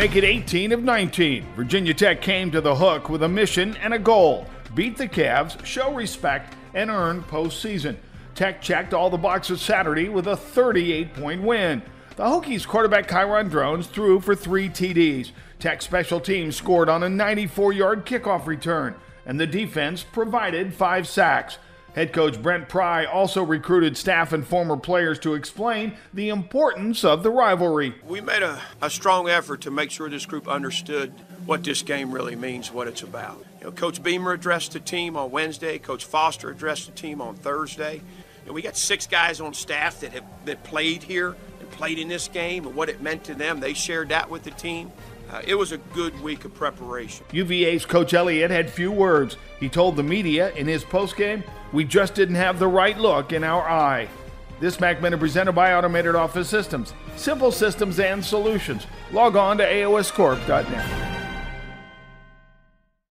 make it 18 of 19. Virginia Tech came to the hook with a mission and a goal beat the Cavs, show respect, and earn postseason. Tech checked all the boxes Saturday with a 38 point win. The Hokies quarterback Kyron Drones threw for three TDs. Tech special teams scored on a 94 yard kickoff return, and the defense provided five sacks. Head coach Brent Pry also recruited staff and former players to explain the importance of the rivalry. We made a, a strong effort to make sure this group understood what this game really means, what it's about. You know, Coach Beamer addressed the team on Wednesday. Coach Foster addressed the team on Thursday. And we got six guys on staff that have that played here and played in this game and what it meant to them. They shared that with the team. Uh, it was a good week of preparation. UVA's Coach Elliott had few words. He told the media in his postgame, "We just didn't have the right look in our eye." This Mac Minute presented by Automated Office Systems. Simple systems and solutions. Log on to AOScorp.net.